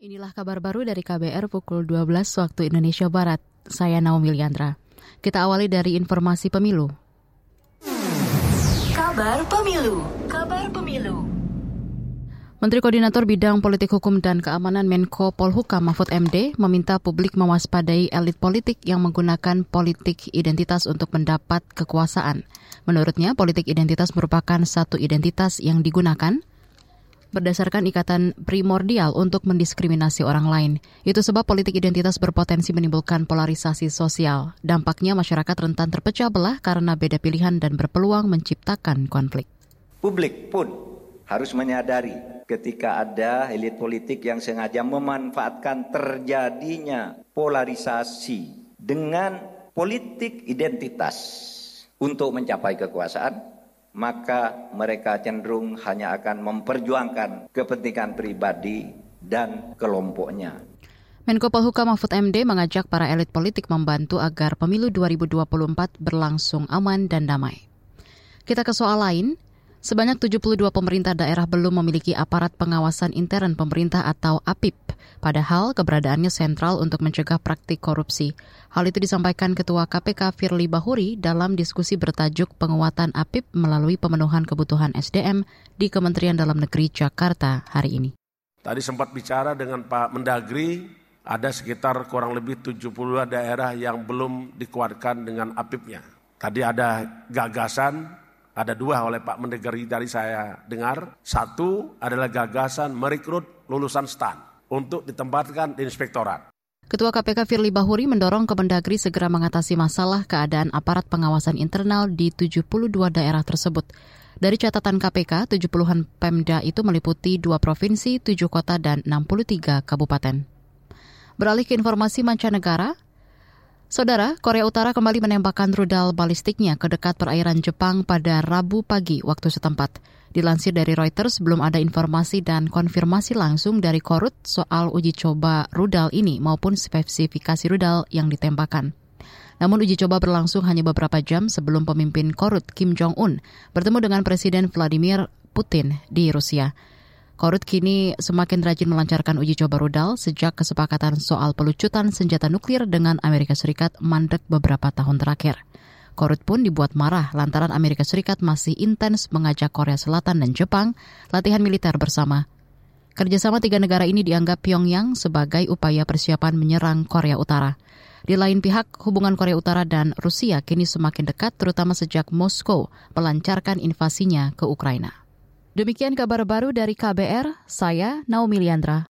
Inilah kabar baru dari KBR pukul 12 waktu Indonesia Barat. Saya Naomi Liandra. Kita awali dari informasi pemilu. Kabar pemilu. Kabar pemilu. Menteri Koordinator Bidang Politik Hukum dan Keamanan Menko Polhukam Mahfud MD meminta publik mewaspadai elit politik yang menggunakan politik identitas untuk mendapat kekuasaan. Menurutnya, politik identitas merupakan satu identitas yang digunakan berdasarkan ikatan primordial untuk mendiskriminasi orang lain. Itu sebab politik identitas berpotensi menimbulkan polarisasi sosial. Dampaknya masyarakat rentan terpecah belah karena beda pilihan dan berpeluang menciptakan konflik. Publik pun harus menyadari ketika ada elit politik yang sengaja memanfaatkan terjadinya polarisasi dengan politik identitas untuk mencapai kekuasaan maka mereka cenderung hanya akan memperjuangkan kepentingan pribadi dan kelompoknya. Menko Polhukam Mahfud MD mengajak para elit politik membantu agar pemilu 2024 berlangsung aman dan damai. Kita ke soal lain, Sebanyak 72 pemerintah daerah belum memiliki aparat pengawasan intern pemerintah atau APIP, padahal keberadaannya sentral untuk mencegah praktik korupsi. Hal itu disampaikan Ketua KPK Firly Bahuri dalam diskusi bertajuk penguatan APIP melalui pemenuhan kebutuhan SDM di Kementerian Dalam Negeri Jakarta hari ini. Tadi sempat bicara dengan Pak Mendagri, ada sekitar kurang lebih 72 daerah yang belum dikuatkan dengan APIP-nya. Tadi ada gagasan ada dua oleh Pak Mendagri dari saya dengar. Satu adalah gagasan merekrut lulusan STAN untuk ditempatkan di inspektorat. Ketua KPK Firly Bahuri mendorong Kemendagri segera mengatasi masalah keadaan aparat pengawasan internal di 72 daerah tersebut. Dari catatan KPK, 70-an Pemda itu meliputi dua provinsi, tujuh kota, dan 63 kabupaten. Beralih ke informasi mancanegara, Saudara, Korea Utara kembali menembakkan rudal balistiknya ke dekat perairan Jepang pada Rabu pagi waktu setempat. Dilansir dari Reuters, belum ada informasi dan konfirmasi langsung dari Korut soal uji coba rudal ini maupun spesifikasi rudal yang ditembakkan. Namun uji coba berlangsung hanya beberapa jam sebelum pemimpin Korut Kim Jong-un bertemu dengan Presiden Vladimir Putin di Rusia. Korut kini semakin rajin melancarkan uji coba rudal sejak kesepakatan soal pelucutan senjata nuklir dengan Amerika Serikat mandek beberapa tahun terakhir. Korut pun dibuat marah lantaran Amerika Serikat masih intens mengajak Korea Selatan dan Jepang latihan militer bersama. Kerjasama tiga negara ini dianggap Pyongyang sebagai upaya persiapan menyerang Korea Utara. Di lain pihak, hubungan Korea Utara dan Rusia kini semakin dekat terutama sejak Moskow melancarkan invasinya ke Ukraina. Demikian kabar baru dari KBR, saya Naomi Liandra.